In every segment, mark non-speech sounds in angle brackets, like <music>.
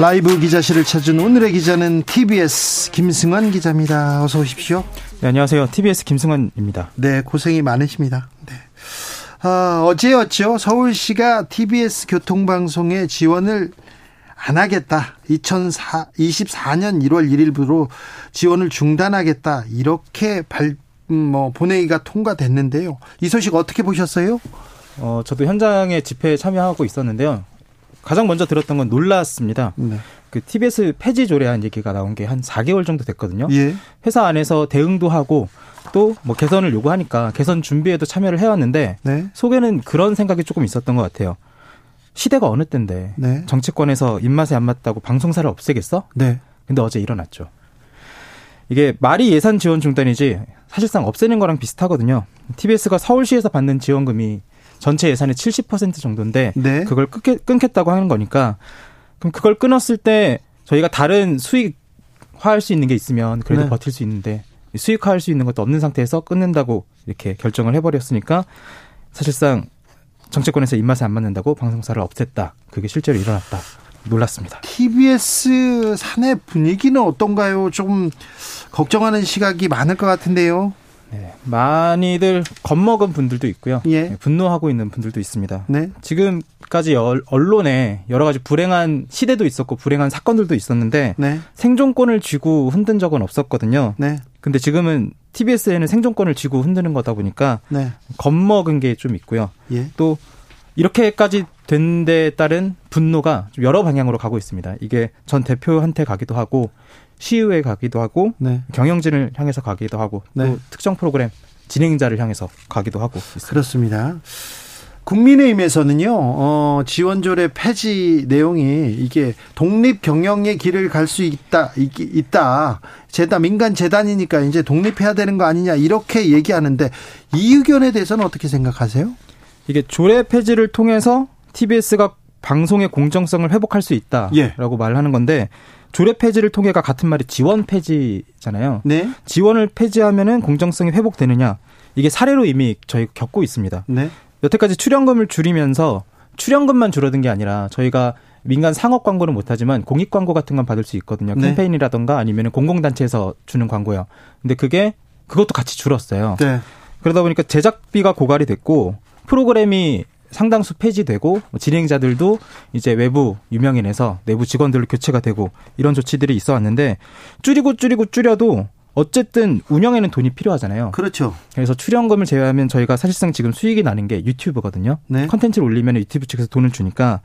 라이브 기자실을 찾은 오늘의 기자는 TBS 김승환 기자입니다. 어서 오십시오. 네, 안녕하세요. TBS 김승환입니다. 네, 고생이 많으십니다. 네. 아, 어제였죠. 서울시가 TBS 교통방송에 지원을 안 하겠다. 2024년 1월 1일부로 지원을 중단하겠다. 이렇게 발, 음, 뭐, 본회의가 통과됐는데요. 이 소식 어떻게 보셨어요? 어, 저도 현장에 집회에 참여하고 있었는데요. 가장 먼저 들었던 건 놀랐습니다. 네. 그 TBS 폐지 조례안 얘기가 나온 게 한 4개월 정도 됐거든요. 예. 회사 안에서 대응도 하고 또 뭐 개선을 요구하니까 개선 준비에도 참여를 해왔는데 네. 속에는 그런 생각이 조금 있었던 것 같아요. 시대가 어느 때인데 네. 정치권에서 입맛에 안 맞다고 방송사를 없애겠어? 네. 근데 어제 일어났죠. 이게 말이 예산 지원 중단이지 사실상 없애는 거랑 비슷하거든요. TBS가 서울시에서 받는 지원금이 전체 예산의 70% 정도인데 네. 그걸 끊겠, 끊겠다고 하는 거니까 그럼 그걸 끊었을 때 저희가 다른 수익화할 수 있는 게 있으면 그래도 네. 버틸 수 있는데 수익화할 수 있는 것도 없는 상태에서 끊는다고 이렇게 결정을 해버렸으니까 사실상 정치권에서 입맛에 안 맞는다고 방송사를 없앴다. 그게 실제로 일어났다. 놀랐습니다. TBS 사내 분위기는 어떤가요? 좀 걱정하는 시각이 많을 것 같은데요. 네, 많이들 겁먹은 분들도 있고요. 예. 네, 분노하고 있는 분들도 있습니다. 네. 지금까지 언론에 여러 가지 불행한 시대도 있었고 불행한 사건들도 있었는데 네. 생존권을 쥐고 흔든 적은 없었거든요. 네. 근데 지금은 TBS에는 생존권을 쥐고 흔드는 거다 보니까 네. 겁먹은 게 좀 있고요. 예. 또 이렇게까지 된 데에 따른 분노가 좀 여러 방향으로 가고 있습니다. 이게 전 대표한테 가기도 하고 시의회 가기도 하고 네. 경영진을 향해서 가기도 하고 네. 또 특정 프로그램 진행자를 향해서 가기도 하고 있습니다. 그렇습니다. 국민의힘에서는요, 어, 지원조례 폐지 내용이 이게 독립 경영의 길을 갈 수 있다, 있, 있다. 재단, 민간 재단이니까 이제 독립해야 되는 거 아니냐, 이렇게 얘기하는데 이 의견에 대해서는 어떻게 생각하세요? 이게 조례 폐지를 통해서 TBS가 방송의 공정성을 회복할 수 있다라고 예. 말하는 건데 조례 폐지를 통해가 같은 말이 지원 폐지잖아요. 네. 지원을 폐지하면은 공정성이 회복되느냐? 이게 사례로 이미 저희 겪고 있습니다. 네. 여태까지 출연금을 줄이면서 출연금만 줄어든 게 아니라 저희가 민간 상업 광고는 못하지만 공익 광고 같은 건 받을 수 있거든요. 네. 캠페인이라던가 아니면 공공단체에서 주는 광고요. 근데 그게 그것도 같이 줄었어요. 네. 그러다 보니까 제작비가 고갈이 됐고 프로그램이 상당수 폐지되고 뭐 진행자들도 이제 외부 유명인에서 내부 직원들로 교체가 되고 이런 조치들이 있어 왔는데 줄이고 줄이고 줄여도 어쨌든 운영에는 돈이 필요하잖아요. 그렇죠. 그래서 출연금을 제외하면 저희가 사실상 지금 수익이 나는 게 유튜브거든요. 네. 컨텐츠를 올리면 유튜브 측에서 돈을 주니까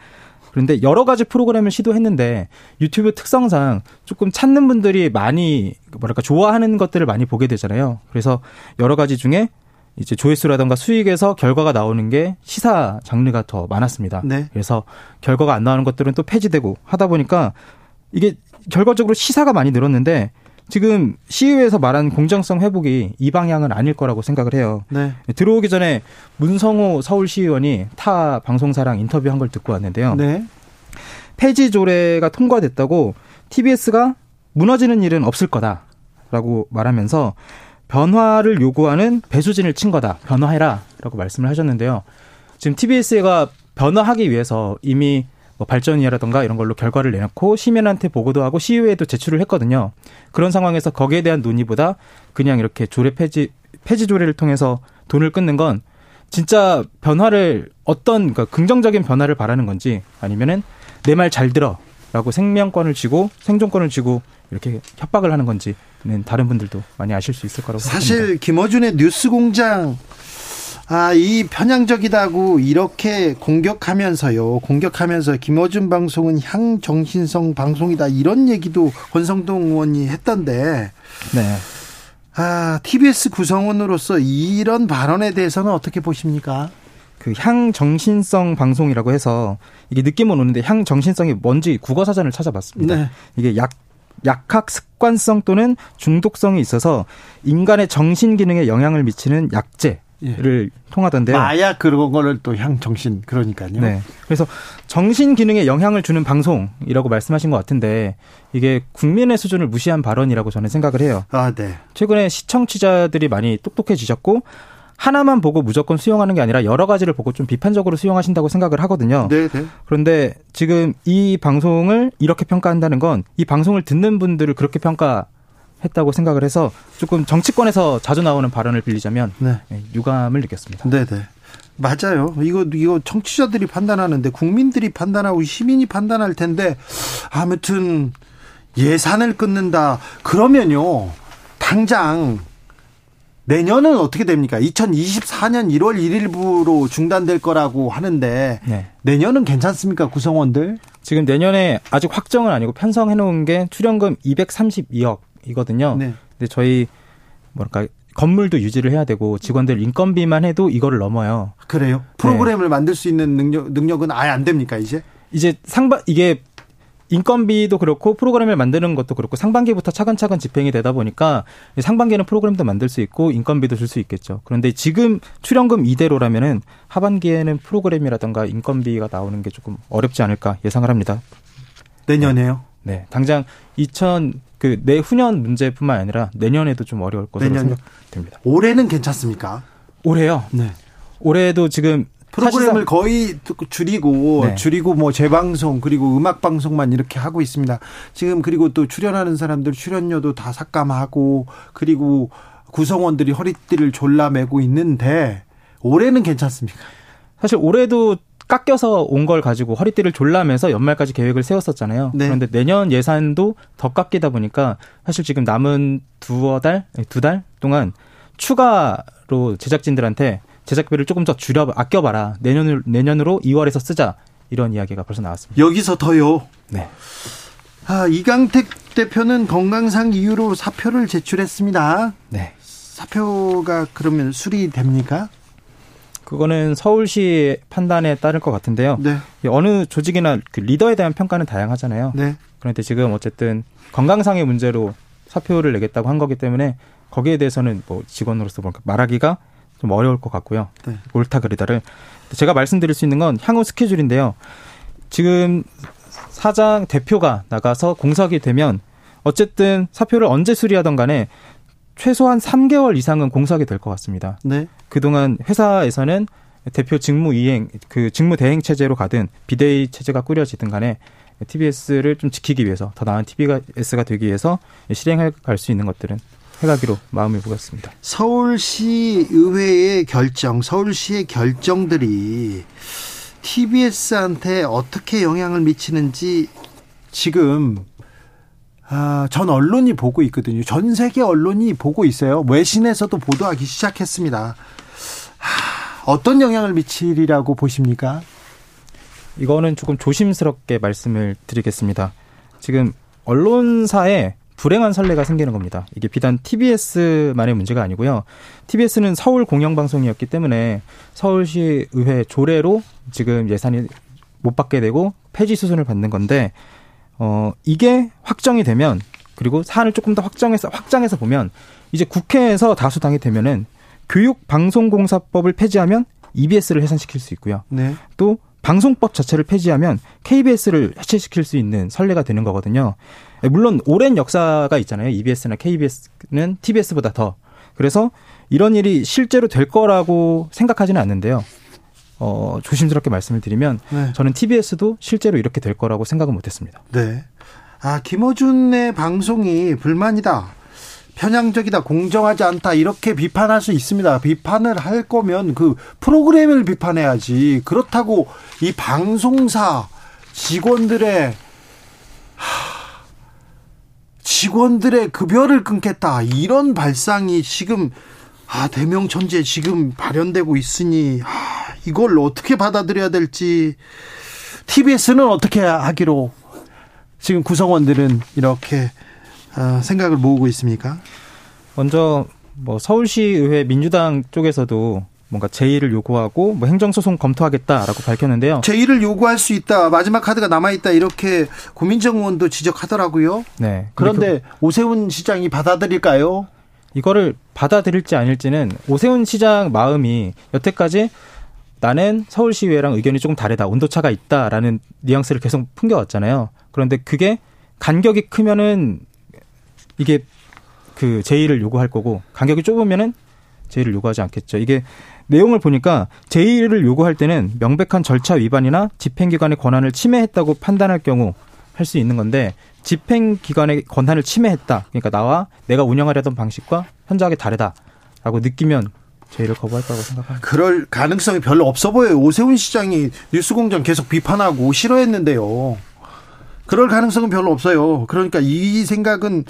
그런데 여러 가지 프로그램을 시도했는데 유튜브 특성상 조금 찾는 분들이 많이 뭐랄까 좋아하는 것들을 많이 보게 되잖아요. 그래서 여러 가지 중에 이제 조회수라든가 수익에서 결과가 나오는 게 시사 장르가 더 많았습니다. 네. 그래서 결과가 안 나오는 것들은 또 폐지되고 하다 보니까 이게 결과적으로 시사가 많이 늘었는데 지금 시의회에서 말한 공정성 회복이 이 방향은 아닐 거라고 생각을 해요. 네. 들어오기 전에 문성호 서울시의원이 타 방송사랑 인터뷰한 걸 듣고 왔는데요. 네. 폐지 조례가 통과됐다고 TBS가 무너지는 일은 없을 거다라고 말하면서 변화를 요구하는 배수진을 친 거다. 변화해라라고 말씀을 하셨는데요. 지금 TBS가 변화하기 위해서 이미 뭐 발전이라던가 이런 걸로 결과를 내놓고 시민한테 보고도 하고 시의회에도 제출을 했거든요. 그런 상황에서 거기에 대한 논의보다 그냥 이렇게 조례 폐지 폐지 조례를 통해서 돈을 끊는 건 진짜 변화를 어떤 그러니까 긍정적인 변화를 바라는 건지 아니면은 내 말 잘 들어라고 생명권을 쥐고 생존권을 쥐고 이렇게 협박을 하는 건지 는 다른 분들도 많이 아실 수 있을 거라고 사실 생각합니다. 김어준의 뉴스공장 아, 이 편향적이다고 이렇게 공격하면서요. 공격하면서 김어준 방송은 향정신성 방송이다. 이런 얘기도 권성동 의원이 했던데. 네. 아, TBS 구성원으로서 이런 발언에 대해서는 어떻게 보십니까? 그 향정신성 방송이라고 해서 이게 느낌은 오는데 향정신성이 뭔지 국어 사전을 찾아봤습니다. 네. 이게 약 약학 습관성 또는 중독성이 있어서 인간의 정신 기능에 영향을 미치는 약제 를 예. 통하던데요. 마약 그런 거를 또 향 정신 그러니까요. 네. 그래서 정신 기능에 영향을 주는 방송이라고 말씀하신 것 같은데 이게 국민의 수준을 무시한 발언이라고 저는 생각을 해요. 아, 네. 최근에 시청자들이 많이 똑똑해지셨고 하나만 보고 무조건 수용하는 게 아니라 여러 가지를 보고 좀 비판적으로 수용하신다고 생각을 하거든요. 네, 네. 그런데 지금 이 방송을 이렇게 평가한다는 건 이 방송을 듣는 분들을 그렇게 평가 했다고 생각을 해서 조금 정치권에서 자주 나오는 발언을 빌리자면 네. 예, 유감을 느꼈습니다. 네, 네. 맞아요. 이거 이거 청취자들이 판단하는데 국민들이 판단하고 시민이 판단할 텐데 아무튼 예산을 끊는다. 그러면요. 당장 내년은 어떻게 됩니까? 2024년 1월 1일부로 중단될 거라고 하는데 네. 내년은 괜찮습니까? 구성원들? 지금 내년에 아직 확정은 아니고 편성해 놓은 게 출연금 232억 이거든요. 네. 근데 저희 뭐랄까 건물도 유지를 해야 되고 직원들 인건비만 해도 이거를 넘어요. 그래요? 프로그램을 네. 만들 수 있는 능력 능력은 아예 안 됩니까 이제? 이제 상반 이게 인건비도 그렇고 프로그램을 만드는 것도 그렇고 상반기부터 차근차근 집행이 되다 보니까 상반기에는 프로그램도 만들 수 있고 인건비도 줄 수 있겠죠. 그런데 지금 출연금 이대로라면은 하반기에는 프로그램이라든가 인건비가 나오는 게 조금 어렵지 않을까 예상을 합니다. 내년에요? 네. 네. 당장 2000 그 내후년 문제뿐만 아니라 내년에도 좀 어려울 것으로 내년. 생각됩니다. 올해는 괜찮습니까? 올해요. 네. 올해도 지금 프로그램을 거의 줄이고 네. 줄이고 뭐 재방송 그리고 음악 방송만 이렇게 하고 있습니다. 지금 그리고 또 출연하는 사람들 출연료도 다 삭감하고 그리고 구성원들이 허리띠를 졸라매고 있는데 올해는 괜찮습니까? 사실 올해도 깎여서 온 걸 가지고 허리띠를 졸라매서 연말까지 계획을 세웠었잖아요. 네. 그런데 내년 예산도 더 깎이다 보니까 사실 지금 남은 두어 달, 두 달 동안 추가로 제작진들한테 제작비를 조금 더 줄여 아껴봐라. 내년을 내년으로 2월에서 쓰자. 이런 이야기가 벌써 나왔습니다. 여기서 더요. 네. 아, 이강택 대표는 건강상 이유로 사표를 제출했습니다. 네. 사표가 그러면 수리됩니까? 그거는 서울시 판단에 따를 것 같은데요. 네. 어느 조직이나 그 리더에 대한 평가는 다양하잖아요. 네. 그런데 지금 어쨌든 건강상의 문제로 사표를 내겠다고 한 거기 때문에 거기에 대해서는 뭐 직원으로서 말하기가 좀 어려울 것 같고요. 네. 옳다 그리다를 제가 말씀드릴 수 있는 건 향후 스케줄인데요. 지금 사장 대표가 나가서 공석이 되면 어쨌든 사표를 언제 수리하던 간에 최소한 3개월 이상은 공석이 될 것 같습니다. 네. 그동안 회사에서는 대표 직무 이행, 그 직무 대행 체제로 가든 비대위 체제가 꾸려지든 간에 TBS를 좀 지키기 위해서 더 나은 TBS가 되기 위해서 실행해 갈 수 있는 것들은 해가기로 마음을 먹었습니다. 서울시 의회의 결정, 서울시의 결정들이 TBS한테 어떻게 영향을 미치는지 지금 아, 전 언론이 보고 있거든요. 전 세계 언론이 보고 있어요. 외신에서도 보도하기 시작했습니다. 하, 어떤 영향을 미치리라고 보십니까? 이거는 조금 조심스럽게 말씀을 드리겠습니다. 지금 언론사에 불행한 선례가 생기는 겁니다. 이게 비단 TBS만의 문제가 아니고요. TBS는 서울 공영방송이었기 때문에 서울시 의회 조례로 지금 예산이 못 받게 되고 폐지 수순을 받는 건데 어 이게 확정이 되면 그리고 사안을 조금 더 확정해서 확장해서 보면 이제 국회에서 다수당이 되면은 교육방송공사법을 폐지하면 EBS를 해산시킬 수 있고요. 네. 또 방송법 자체를 폐지하면 KBS를 해체시킬 수 있는 선례가 되는 거거든요. 물론 오랜 역사가 있잖아요. EBS나 KBS는 TBS보다 더. 그래서 이런 일이 실제로 될 거라고 생각하지는 않는데요. 어, 조심스럽게 말씀을 드리면 네. 저는 TBS도 실제로 이렇게 될 거라고 생각은 못 했습니다. 네. 아, 김어준의 방송이 불만이다. 편향적이다, 공정하지 않다, 이렇게 비판할 수 있습니다. 비판을 할 거면 그 프로그램을 비판해야지. 그렇다고 이 방송사 직원들의, 직원들의 급여를 끊겠다. 이런 발상이 지금, 아, 대명천지에 지금 발현되고 있으니, 아, 이걸 어떻게 받아들여야 될지, TBS는 어떻게 하기로 지금 구성원들은 이렇게 어, 생각을 모으고 있습니까? 먼저 뭐 서울시의회 민주당 쪽에서도 뭔가 제의를 요구하고 뭐 행정소송 검토하겠다라고 밝혔는데요. 제의를 요구할 수 있다. 마지막 카드가 남아 있다. 이렇게 고민정 의원도 지적하더라고요. 네. 그런데 그, 오세훈 시장이 받아들일까요? 이거를 받아들일지 아닐지는 오세훈 시장 마음이 여태까지 나는 서울시의회랑 의견이 조금 다르다. 온도차가 있다라는 뉘앙스를 계속 풍겨왔잖아요. 그런데 그게 간격이 크면은 이게 그 제의를 요구할 거고 간격이 좁으면은 제의를 요구하지 않겠죠. 이게 내용을 보니까 제의를 요구할 때는 명백한 절차 위반이나 집행기관의 권한을 침해했다고 판단할 경우 할 수 있는 건데 집행기관의 권한을 침해했다. 그러니까 나와 내가 운영하려던 방식과 현저하게 다르다라고 느끼면 제의를 거부할 거라고 생각합니다. 그럴 가능성이 별로 없어 보여요. 오세훈 시장이 뉴스공장 계속 비판하고 싫어했는데요. 그럴 가능성은 별로 없어요. 그러니까 이 생각은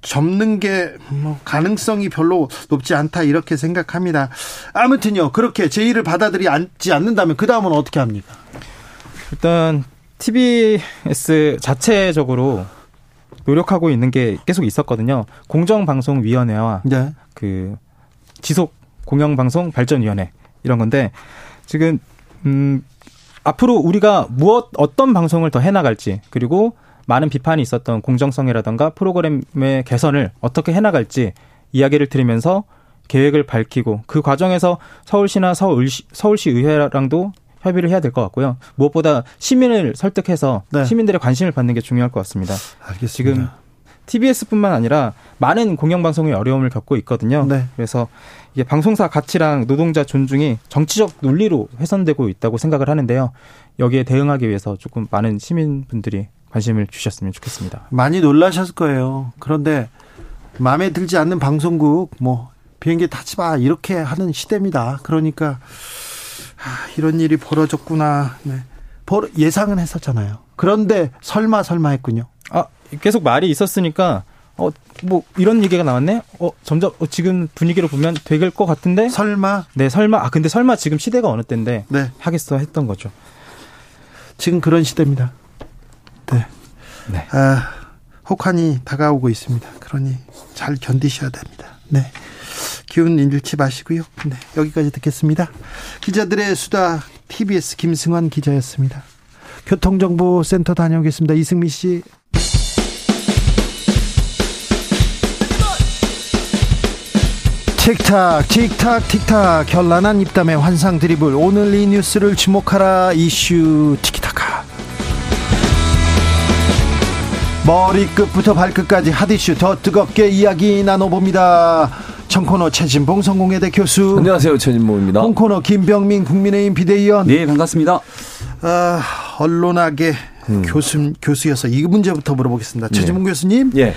접는 게 뭐 가능성이 별로 높지 않다 이렇게 생각합니다. 아무튼요 그렇게 제의를 받아들이지 않는다면 그 다음은 어떻게 합니까? 일단 TBS 자체적으로 노력하고 있는 게 계속 있었거든요. 공정방송위원회와 네. 그 지속 공영방송 발전위원회 이런 건데 지금 음 앞으로 우리가 무엇 어떤 방송을 더 해나갈지 그리고 많은 비판이 있었던 공정성이라던가 프로그램의 개선을 어떻게 해나갈지 이야기를 들으면서 계획을 밝히고 그 과정에서 서울시나 서울시, 서울시 의회랑도 협의를 해야 될 것 같고요. 무엇보다 시민을 설득해서 네. 시민들의 관심을 받는 게 중요할 것 같습니다. 알겠습니다. 지금 TBS뿐만 아니라 많은 공영방송이 어려움을 겪고 있거든요. 네. 그래서 이게 방송사 가치랑 노동자 존중이 정치적 논리로 훼손되고 있다고 생각을 하는데요. 여기에 대응하기 위해서 조금 많은 시민분들이 관심을 주셨으면 좋겠습니다. 많이 놀라셨을 거예요. 그런데 마음에 들지 않는 방송국 뭐 비행기 타지 마 이렇게 하는 시대입니다. 그러니까 아, 이런 일이 벌어졌구나. 네. 예상은 했었잖아요. 그런데 설마 설마 했군요. 아 계속 말이 있었으니까 어 뭐 이런 얘기가 나왔네. 어 점점 어, 지금 분위기로 보면 되길 것 같은데. 설마. 네 설마. 아 근데 설마 지금 시대가 어느 때인데 네. 하겠어 했던 거죠. 지금 그런 시대입니다. 네. 네. 아, 혹한이 다가오고 있습니다. 그러니 잘 견디셔야 됩니다. 네. 기운 잃지 마시고요. 네. 여기까지 듣겠습니다. 기자들의 수다 TBS 김승환 기자였습니다. 교통정보센터 다녀오겠습니다. 이승미 씨. 틱탁 틱탁 틱탁. 결란한 입담의 환상 드리블. 오늘 이 뉴스를 주목하라. 이슈 티키타카. 머리끝부터 발끝까지 핫이슈 더 뜨겁게 이야기 나눠봅니다. 청코너 최진봉 성공회대 교수. 안녕하세요 최진봉입니다. 홍코너 김병민 국민의힘 비대위원. 네 반갑습니다. 아, 언론학의 음. 교수, 교수여서 이 문제부터 물어보겠습니다 네. 최진봉 교수님 예.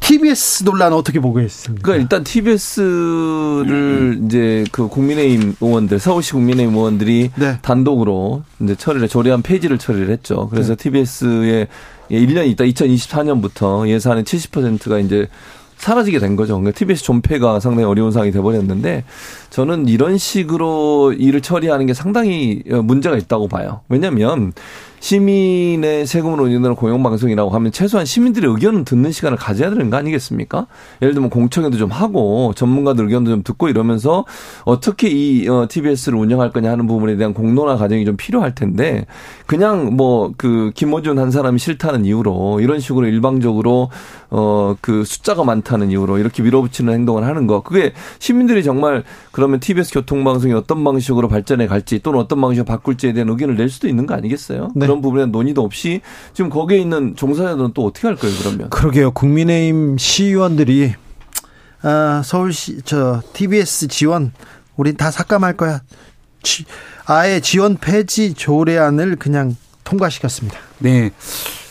TBS 논란 어떻게 보고 있습니까? 그러니까 일단 TBS를 음. 이제 그 국민의힘 의원들, 서울시 국민의힘 의원들이 네. 단독으로 이제 처리를 조례안 폐지를 처리를 했죠. 그래서 네. TBS의 1년 있다 2024년부터 예산의 70%가 이제 사라지게 된 거죠. 그러니까 TBS 존폐가 상당히 어려운 상황이 돼버렸는데 저는 이런 식으로 일을 처리하는 게 상당히 문제가 있다고 봐요. 왜냐하면 시민의 세금으로 운영되는 공영방송이라고 하면 최소한 시민들의 의견을 듣는 시간을 가져야 되는 거 아니겠습니까? 예를 들면 공청회도 좀 하고 전문가들 의견도 좀 듣고 이러면서 어떻게 이 어, TBS를 운영할 거냐 하는 부분에 대한 공론화 과정이 좀 필요할 텐데 그냥 뭐 그 김호준 한 사람이 싫다는 이유로 이런 식으로 일방적으로 어 그 숫자가 많다는 이유로 이렇게 밀어붙이는 행동을 하는 거 그게 시민들이 정말 그러면 TBS 교통방송이 어떤 방식으로 발전해 갈지 또는 어떤 방식으로 바꿀지에 대한 의견을 낼 수도 있는 거 아니겠어요? 네. 그런 부분에 논의도 없이 지금 거기에 있는 종사자들은 또 어떻게 할 거예요, 그러면? 그러게요. 국민의힘 시의원들이 아, 서울시 저 TBS 지원 우린 다 삭감할 거야. 지, 아예 지원 폐지 조례안을 그냥 통과시켰습니다. 네.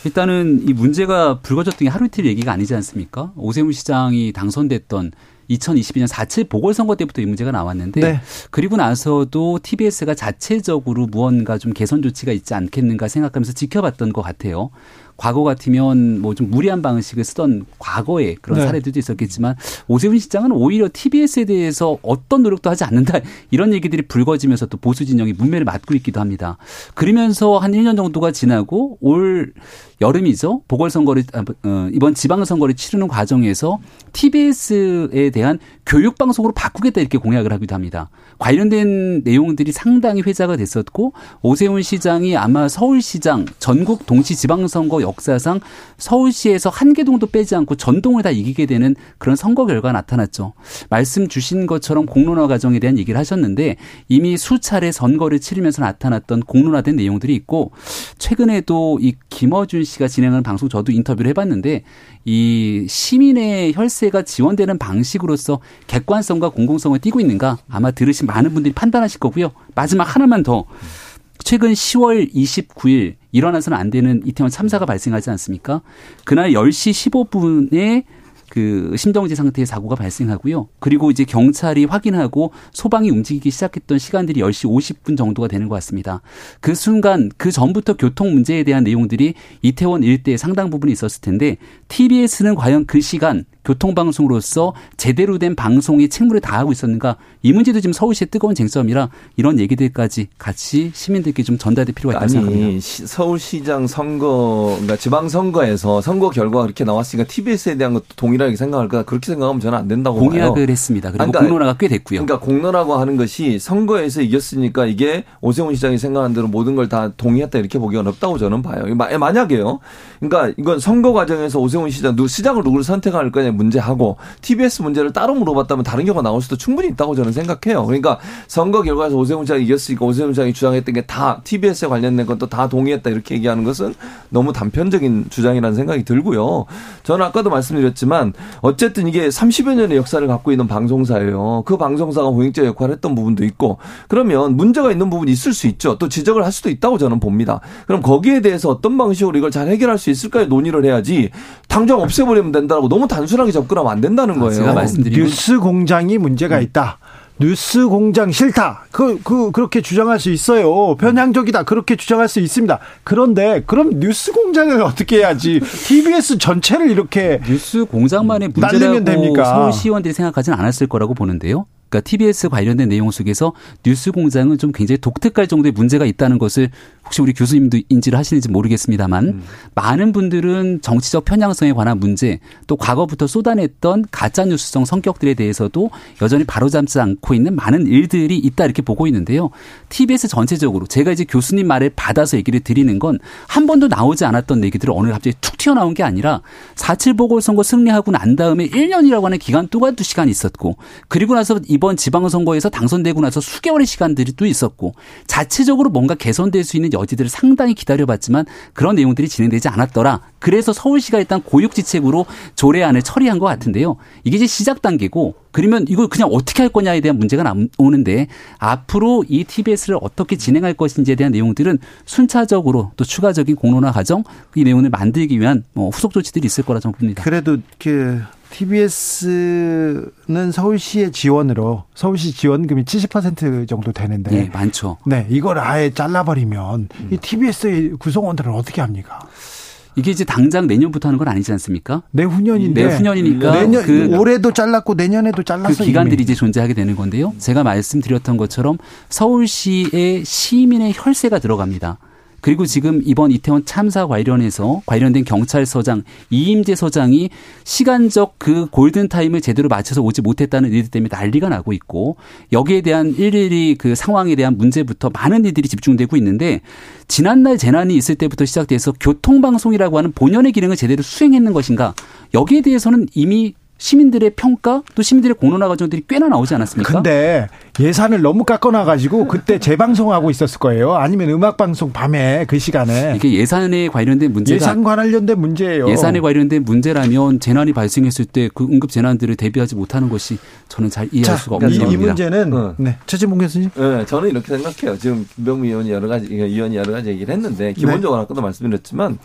일단은 이 문제가 불거졌던 게 하루 이틀 얘기가 아니지 않습니까? 오세훈 시장이 당선됐던 2022년 4.7 보궐선거 때부터 이 문제가 나왔는데 네. 그리고 나서도 TBS가 자체적으로 무언가 좀 개선 조치가 있지 않겠는가 생각하면서 지켜봤던 것 같아요. 과거 같으면 뭐 좀 무리한 방식을 쓰던 과거의 그런 네. 사례들도 있었겠지만 오세훈 시장은 오히려 TBS에 대해서 어떤 노력도 하지 않는다 <laughs> 이런 얘기들이 불거지면서 또 보수 진영이 문매를 맞고 있기도 합니다. 그러면서 한 1년 정도가 지나고 올 여름이죠. 보궐선거를 아, 어, 이번 지방선거를 치르는 과정에서 TBS에 대한 교육 방송으로 바꾸겠다 이렇게 공약을 하기도 합니다. 관련된 내용들이 상당히 회자가 됐었고 오세훈 시장이 아마 서울시장 전국 동시 지방선거 역사상 서울시에서 한 개동도 빼지 않고 전동을 다 이기게 되는 그런 선거 결과가 나타났죠. 말씀 주신 것처럼 공론화 과정에 대한 얘기를 하셨는데 이미 수차례 선거를 치르면서 나타났던 공론화된 내용들이 있고 최근에도 이 김어준 씨가 진행하는 방송 저도 인터뷰를 해봤는데 이 시민의 혈세가 지원되는 방식으로서 객관성과 공공성을 띠고 있는가 아마 들으신 많은 분들이 판단하실 거고요. 마지막 하나만 더. 최근 10월 29일 일어나서는 안 되는 이태원 참사가 발생하지 않습니까? 그날 10시 15분에 그 심정지 상태의 사고가 발생하고요. 그리고 이제 경찰이 확인하고 소방이 움직이기 시작했던 시간들이 10시 50분 정도가 되는 것 같습니다. 그 순간 그 전부터 교통 문제에 대한 내용들이 이태원 일대에 상당 부분이 있었을 텐데 TBS는 과연 그 시간 교통방송으로서 제대로 된 방송의 책무를 다하고 있었는가 이 문제도 지금 서울시의 뜨거운 쟁점이라 이런 얘기들까지 같이 시민들께 좀 전달될 필요가 있다고 생각합니다. 서울시장 선거 그러니까 지방선거에서 선거 결과가 그렇게 나왔으니까 TBS에 대한 것도 동일하게 생각할까 그렇게 생각하면 저는 안 된다고 공약을 봐요. 했습니다. 그리고 그러니까, 공론화가 꽤 됐고요. 그러니까 공론화고 하는 것이 선거에서 이겼으니까 이게 오세훈 시장이 생각한 대로 모든 걸 다 동의했다 이렇게 보기 어렵다고 저는 봐요. 만약에요. 그러니까 이건 선거 과정에서 오세훈 시장 시장을 누구를 선택할 거냐 문제하고 TBS 문제를 따로 물어봤다면 다른 경우가 나올 수도 충분히 있다고 저는 생각해요. 그러니까 선거 결과에서 오세훈 시장이 이겼으니까 오세훈 시장이 주장했던 게 다 TBS에 관련된 것도 다 동의했다 이렇게 얘기하는 것은 너무 단편적인 주장이라는 생각이 들고요. 저는 아까도 말씀드렸지만 어쨌든 이게 30여 년의 역사를 갖고 있는 방송사예요. 그 방송사가 공익적 역할을 했던 부분도 있고 그러면 문제가 있는 부분이 있을 수 있죠. 또 지적을 할 수도 있다고 저는 봅니다. 그럼 거기에 대해서 어떤 방식으로 이걸 잘 해결할 수 있을까요? 논의를 해야지 당장 없애버리면 된다고 너무 단순 하게 접근하면 안 된다는 아, 거예요. 제가 말씀드린 뉴스 공장이 문제가 음. 있다. 뉴스 공장 싫다. 그, 그, 그렇게 주장할 수 있어요. 편향적이다. 그렇게 주장할 수 있습니다. 그런데, 그럼 뉴스 공장을 어떻게 해야지? TBS 전체를 이렇게. 뉴스 공장만의 문제라고 됩니까? 서울시의원들이 생각하지는 않았을 거라고 보는데요. 그러니까 TBS 관련된 내용 속에서 뉴스 공장은 좀 굉장히 독특할 정도의 문제가 있다는 것을 혹시 우리 교수님도 인지를 하시는지 모르겠습니다만 음. 많은 분들은 정치적 편향성에 관한 문제 또 과거부터 쏟아냈던 가짜 뉴스성 성격들에 대해서도 여전히 바로잡지 않고 있는 많은 일들이 있다 이렇게 보고 있는데요. TBS 전체적으로 제가 이제 교수님 말을 받아서 얘기를 드리는 건 한 번도 나오지 않았던 얘기들을 오늘 갑자기 툭 튀어나온 게 아니라 4.7 보궐선거 승리하고 난 다음에 1년이라고 하는 기간 동안 두 시간이 있었고 그리고 나서 이번 지방선거에서 당선되고 나서 수개월의 시간들이 또 있었고 자체적으로 뭔가 개선될 수 있는 여지들을 상당히 기다려봤지만 그런 내용들이 진행되지 않았더라. 그래서 서울시가 일단 고육지책으로 조례안을 처리한 것 같은데요. 이게 이제 시작 단계고 그러면 이걸 그냥 어떻게 할 거냐에 대한 문제가 나오는데 앞으로 이 TBS를 어떻게 진행할 것인지에 대한 내용들은 순차적으로 또 추가적인 공론화 과정 이 내용을 만들기 위한 뭐 후속 조치들이 있을 거라 저는 봅니다. 그래도 그 TBS는 서울시의 지원으로 서울시 지원금이 70% 정도 되는데 네, 많죠. 네, 이걸 아예 잘라버리면 음. 이 TBS의 구성원들은 어떻게 합니까? 이게 이제 당장 내년부터 하는 건 아니지 않습니까? 내후년인데. 내후년이니까 내년, 그 올해도 잘랐고 내년에도 잘랐어. 그 기간들이 이미. 이제 존재하게 되는 건데요. 제가 말씀드렸던 것처럼 서울시의 시민의 혈세가 들어갑니다. 그리고 지금 이번 이태원 참사 관련해서 관련된 경찰서장 이임재 서장이 시간적 그 골든 타임을 제대로 맞춰서 오지 못했다는 일들 때문에 난리가 나고 있고 여기에 대한 일일이 그 상황에 대한 문제부터 많은 일들이 집중되고 있는데 지난날 재난이 있을 때부터 시작돼서 교통방송이라고 하는 본연의 기능을 제대로 수행했는 것인가? 여기에 대해서는 이미 시민들의 평가 또 시민들의 공론화 과정들이 꽤나 나오지 않았습니까? 근데 예산을 너무 깎아놔 가지고 그때 재방송하고 있었을 거예요. 아니면 음악 방송 밤에 그 시간에 이게 예산에 관련된 문제가 예산 관련된 문제예요. 예산에 관련된 문제라면 재난이 발생했을 때 그 응급 재난들을 대비하지 못하는 것이 저는 잘 이해할 자, 수가 없는 이, 이 문제는 어. 네. 최진봉 교수님. 네, 저는 이렇게 생각해요. 지금 김병미 의원이 여러 가지 의원이 여러 가지 얘기를 했는데 기본적으로 네. 아까도 말씀드렸지만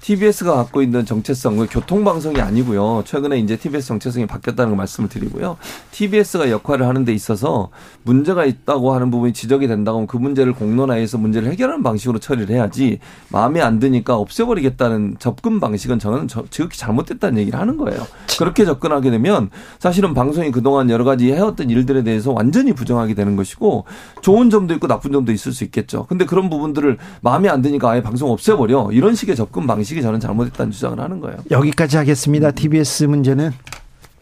TBS가 갖고 있는 정체성은 교통방송이 아니고요. 최근에 이제 TBS 정체성이 바뀌었다는 걸 말씀을 드리고요. TBS가 역할을 하는 데 있어서 문제가 있다고 하는 부분이 지적이 된다고 하면 그 문제를 공론화해서 문제를 해결하는 방식으로 처리를 해야지 마음에 안 드니까 없애버리겠다는 접근 방식은 저는 지극히 잘못됐다는 얘기를 하는 거예요. 그렇게 접근하게 되면 사실은 방송이 그동안 여러 가지 해왔던 일들에 대해서 완전히 부정하게 되는 것이고 좋은 점도 있고 나쁜 점도 있을 수 있겠죠. 근데 그런 부분들을 마음에 안 드니까 아예 방송 없애버려. 이런 식의 접근 방식 방식이 저는 잘못했다는 주장을 하는 거예요. 여기까지 하겠습니다. TBS 문제는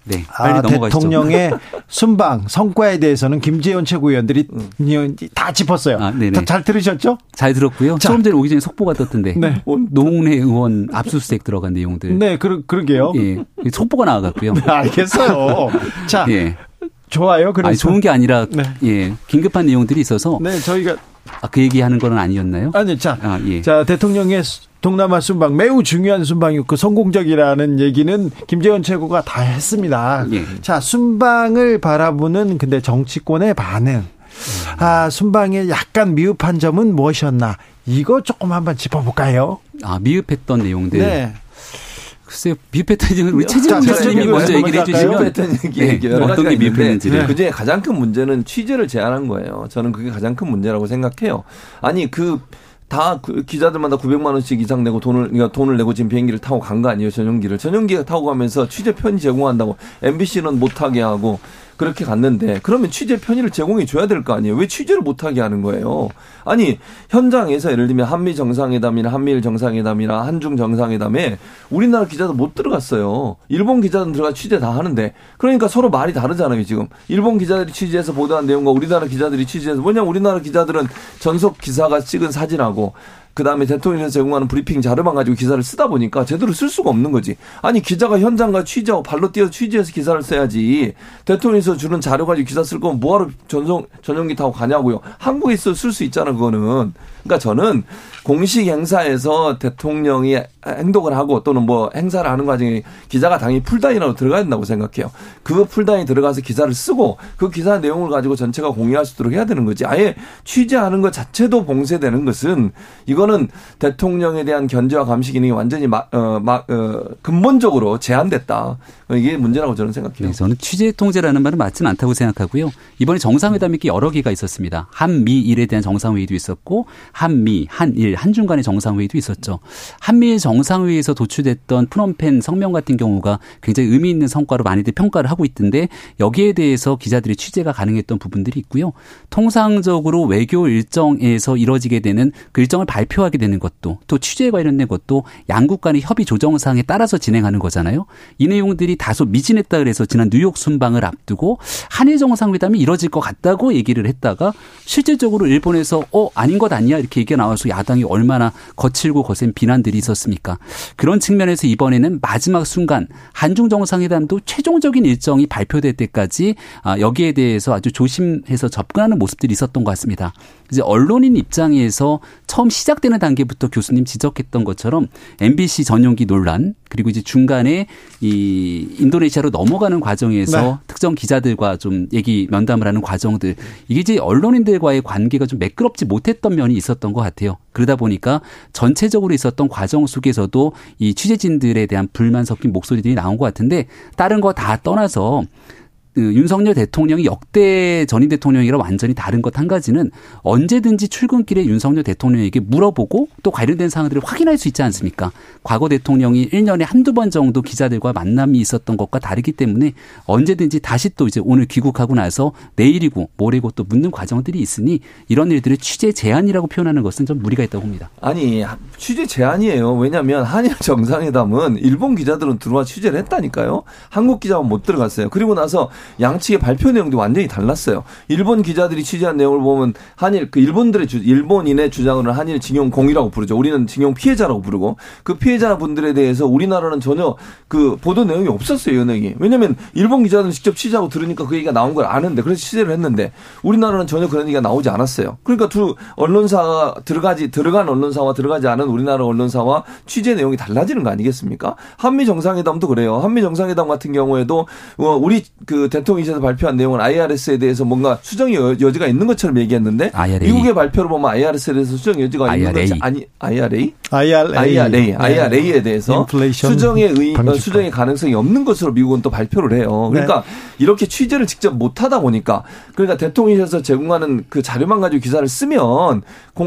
네, 빨리 아, 넘어가시죠. 대통령의 <laughs> 순방 성과에 대해서는 김재원 최고위원들이 음. 다 짚었어요. 아, 잘 들으셨죠? 잘 들었고요. 자. 조금 전에 오기 전에 속보가 떴던데 네. 노웅래 의원 압수수색 들어간 내용들. 네, 그러, 그러게요. 예, 속보가 나와갔고요. 네, 알겠어요. <laughs> 자, 예. 좋아요. 그래서 아니, 좋은 게 아니라 네. 예 긴급한 내용들이 있어서 네 저희가 아, 그 얘기하는 건 아니었나요? 아니 자, 아, 예. 자 대통령의 동남아 순방 매우 중요한 순방이었고 성공적이라는 얘기는 김재원 최고가 다 했습니다. 예. 자 순방을 바라보는 근데 정치권의 반응. 아 순방에 약간 미흡한 점은 무엇이었나? 이거 조금 한번 짚어볼까요? 아 미흡했던 내용들. 네. 글쎄요, 미흡했던 우리 최진영 교수님이 먼저 얘기를 해주시면 네, 어떤 게 미흡했는지를. 그 중에 가장 큰 문제는 취재를 제한한 거예요. 저는 그게 가장 큰 문제라고 생각해요. 아니 그다그 기자들마다 900만 원씩 이상 내고 돈을 그러니까 돈을 내고 지금 비행기를 타고 간 거 아니에요 전용기를 전용기 타고 가면서 취재 편이 제공한다고 MBC는 못하게 하고 그렇게 갔는데 그러면 취재 편의를 제공해 줘야 될 거 아니에요. 왜 취재를 못 하게 하는 거예요? 아니 현장에서 예를 들면 한미 정상회담이나 한미일 정상회담이나 한중 정상회담에 우리나라 기자도 못 들어갔어요. 일본 기자들 들어가 취재 다 하는데 그러니까 서로 말이 다르잖아요 지금. 일본 기자들이 취재해서 보도한 내용과 우리나라 기자들이 취재해서 뭐냐면 우리나라 기자들은 전속 기사가 찍은 사진하고 그 다음에 대통령에서 제공하는 브리핑 자료만 가지고 기사를 쓰다 보니까 제대로 쓸 수가 없는 거지. 아니 기자가 현장과 취재하고 발로 뛰어서 취재해서 기사를 써야지. 대통령에서 주는 자료 가지고 기사 쓸 거면 뭐하러 전용 전용기 타고 가냐고요. 한국에 있어 쓸 수 있잖아 그거는. 그러니까 저는 공식 행사에서 대통령이 행동을 하고 또는 뭐 행사를 하는 과정에 기자가 당연히 풀다인으로 들어가야 된다고 생각해요. 그 풀다인 들어가서 기사를 쓰고 그 기사 내용을 가지고 전체가 공유할 수 있도록 해야 되는 거지. 아예 취재하는 것 자체도 봉쇄되는 것은 이 거는 대통령에 대한 견제와 감시 기능이 완전히 막, 어, 막, 어, 근본적으로 제한됐다. 이게 문제라고 저는 생각해요. 네, 저는 취재 통제라는 말은 맞지는 않다고 생각하고요. 이번에 정상회담이 여러 개가 있었습니다. 한미일에 대한 정상회의도 있었고 한미, 한일, 한중 간의 정상회의도 있었죠. 한미일 정상회의에서 도출됐던 프롬펜 성명 같은 경우가 굉장히 의미 있는 성과로 많이들 평가를 하고 있던데 여기에 대해서 기자들이 취재가 가능했던 부분들이 있고요. 통상적으로 외교 일정에서 이뤄지게 되는 그 일정을 발표 하게 되는 것도 또 취재에 관련된 것도 양국 간의 협의 조정상에 따라서 진행하는 거잖아요. 이 내용들이 다소 미진했다 그래서 지난 뉴욕 순방을 앞두고 한일 정상회담이 이뤄질 것 같다고 얘기를 했다가 실질적으로 일본에서 어 아닌 것 아니야 이렇게 얘기가 나와서 야당이 얼마나 거칠고 거센 비난들이 있었습니까? 그런 측면에서 이번에는 마지막 순간 한중 정상회담도 최종적인 일정이 발표될 때까지 아, 여기에 대해서 아주 조심해서 접근하는 모습들이 있었던 것 같습니다. 이제 언론인 입장에서 처음 시작되는 단계부터 교수님 지적했던 것처럼 MBC 전용기 논란 그리고 이제 중간에 이 인도네시아로 넘어가는 과정에서 네. 특정 기자들과 좀 얘기 면담을 하는 과정들 이게 이제 언론인들과의 관계가 좀 매끄럽지 못했던 면이 있었던 것 같아요. 그러다 보니까 전체적으로 있었던 과정 속에서도 이 취재진들에 대한 불만 섞인 목소리들이 나온 것 같은데 다른 거 다 떠나서 그 윤석열 대통령이 역대 전임 대통령이랑 완전히 다른 것 한 가지는 언제든지 출근길에 윤석열 대통령에게 물어보고 또 관련된 사항들을 확인할 수 있지 않습니까? 과거 대통령이 1년에 한두 번 정도 기자들과 만남이 있었던 것과 다르기 때문에 언제든지 다시 또 이제 오늘 귀국하고 나서 내일이고 모레고 또 묻는 과정들이 있으니 이런 일들을 취재 제한이라고 표현하는 것은 좀 무리가 있다고 봅니다. 아니 취재 제한이에요. 왜냐하면 한일 정상회담은 일본 기자들은 들어와 취재를 했다니까요. 한국 기자만 못 들어갔어요. 그리고 나서 양측의 발표 내용도 완전히 달랐어요. 일본 기자들이 취재한 내용을 보면 한일 그 일본들의 주, 일본인의 주장을 한일 징용 공이라고 부르죠. 우리는 징용 피해자라고 부르고 그 피해자분들에 대해서 우리나라는 전혀 그 보도 내용이 없었어요. 연행이. 왜냐하면 일본 기자들은 직접 취재하고 들으니까 그 얘기가 나온 걸 아는데 그래서 취재를 했는데 우리나라는 전혀 그런 얘기가 나오지 않았어요. 그러니까 두 언론사가 들어가지 들어간 언론사와 들어가지 않은 우리나라 언론사와 취재 내용이 달라지는 거 아니겠습니까? 한미 정상회담도 그래요. 한미 정상회담 같은 경우에도 어, 우리 그 대통령실에서 발표한 내용은 IRS에 대해서 뭔가 수정 여지가 있는 것처럼 얘기했는데 IRA. 미국의 발표를 보면 IRS에 대해서 수정 여지가 IRA. 있는 것이 아니 IRA IRA, IRA, 네. IRA에 대해서 수정의 의, 어, 수정의 가능성이 없는 것으로 미국은 또 발표를 해요. 그러니까 네. 이렇게 취재를 직접 못 하다 보니까 그러니까 대통령실에서 제공하는 그 자료만 가지고 기사를 쓰면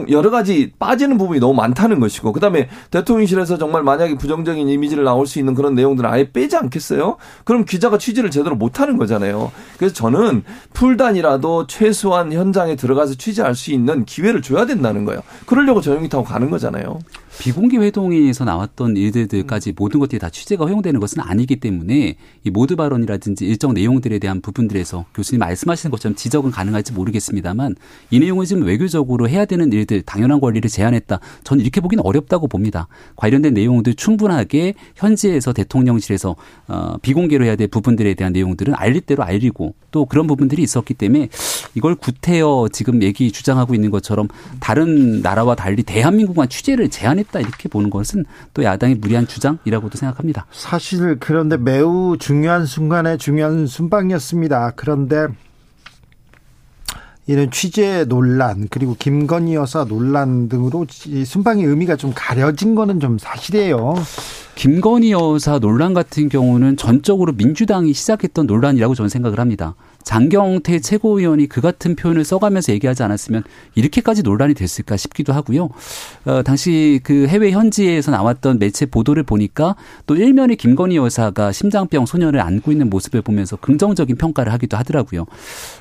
여러 가지 빠지는 부분이 너무 많다는 것이고 그다음에 대통령실에서 정말 만약에 부정적인 이미지를 나올 수 있는 그런 내용들을 아예 빼지 않겠어요? 그럼 기자가 취재를 제대로 못 하는 거 잖아요. 그래서 저는 풀단이라도 최소한 현장에 들어가서 취재할 수 있는 기회를 줘야 된다는 거예요. 그러려고 전용기 타고 가는 거잖아요. 비공개 회동에서 나왔던 일들까지 모든 것들이 다 취재가 허용되는 것은 아니기 때문에 이 모드 발언이라든지 일정 내용들에 대한 부분들에서 교수님 말씀하시는 것처럼 지적은 가능할지 모르겠습니다만 이 내용은 지금 외교적으로 해야 되는 일들 당연한 권리를 제한했다. 저는 이렇게 보기는 어렵다고 봅니다. 관련된 내용들 충분하게 현지에서 대통령실에서 어, 비공개로 해야 될 부분들에 대한 내용들은 알릴 대로 알리고 또 그런 부분들이 있었기 때문에 이걸 구태여 지금 얘기 주장하고 있는 것처럼 다른 나라와 달리 대한민국만 취재를 제한했다 이렇게 보는 것은 또 야당의 무리한 주장이라고도 생각합니다. 사실 그런데 매우 중요한 순간에 중요한 순방이었습니다. 그런데 이런 취재 논란 그리고 김건희 여사 논란 등으로 순방의 의미가 좀 가려진 거는 좀 사실이에요. 김건희 여사 논란 같은 경우는 전적으로 민주당이 시작했던 논란이라고 저는 생각을 합니다. 장경태 최고위원이 그 같은 표현을 써가면서 얘기하지 않았으면 이렇게까지 논란이 됐을까 싶기도 하고요. 어, 당시 그 해외 현지에서 나왔던 매체 보도를 보니까 또 일면에 김건희 여사가 심장병 소년을 안고 있는 모습을 보면서 긍정적인 평가를 하기도 하더라고요.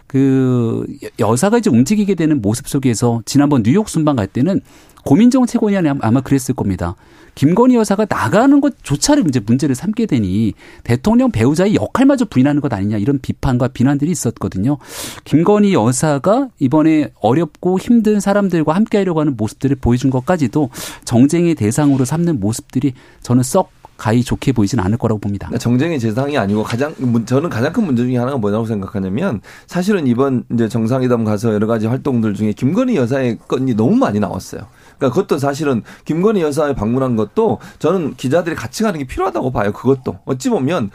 그 여사가 이제 움직이게 되는 모습 속에서 지난번 뉴욕 순방 갈 때는 고민정 최고위원이 아마 그랬을 겁니다. 김건희 여사가 나가는 것조차를 이제 문제를 삼게 되니 대통령 배우자의 역할마저 부인하는 것 아니냐 이런 비판과 비난들이 있었거든요. 김건희 여사가 이번에 어렵고 힘든 사람들과 함께 하려고 하는 모습들을 보여준 것까지도 정쟁의 대상으로 삼는 모습들이 저는 썩 가히 좋게 보이진 않을 거라고 봅니다. 그러니까 정쟁의 대상이 아니고 가장 저는 가장 큰 문제 중에 하나가 뭐라고 생각하냐면 사실은 이번 이제 정상회담 가서 여러 가지 활동들 중에 김건희 여사의 건이 너무 많이 나왔어요. 그러니까 그것도 사실은 김건희 여사에 방문한 것도 저는 기자들이 같이 가는 게 필요하다고 봐요. 그것도 어찌 보면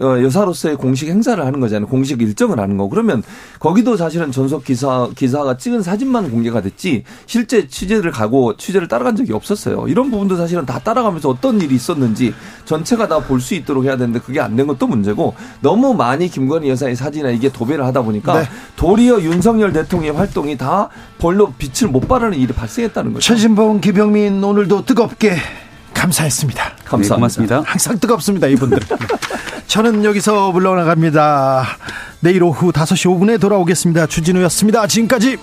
어, 여사로서의 공식 행사를 하는 거잖아요. 공식 일정을 하는 거. 그러면 거기도 사실은 전속 기사 기사가 찍은 사진만 공개가 됐지 실제 취재를 가고 취재를 따라간 적이 없었어요. 이런 부분도 사실은 다 따라가면서 어떤 일이 있었는지 전체가 다 볼 수 있도록 해야 되는데 그게 안 된 것도 문제고 너무 많이 김건희 여사의 사진이나 이게 도배를 하다 보니까 네. 도리어 윤석열 대통령의 활동이 다 별로 빛을 못 발하는 일이 발생했다는 거죠. 최진봉, 기병민 오늘도 뜨겁게 감사했습니다. 감사합니다. 네, 고맙습니다. 항상 뜨겁습니다, 이분들. <laughs> 저는 여기서 물러나갑니다. 내일 오후 5시 5분에 돌아오겠습니다. 주진우였습니다. 지금까지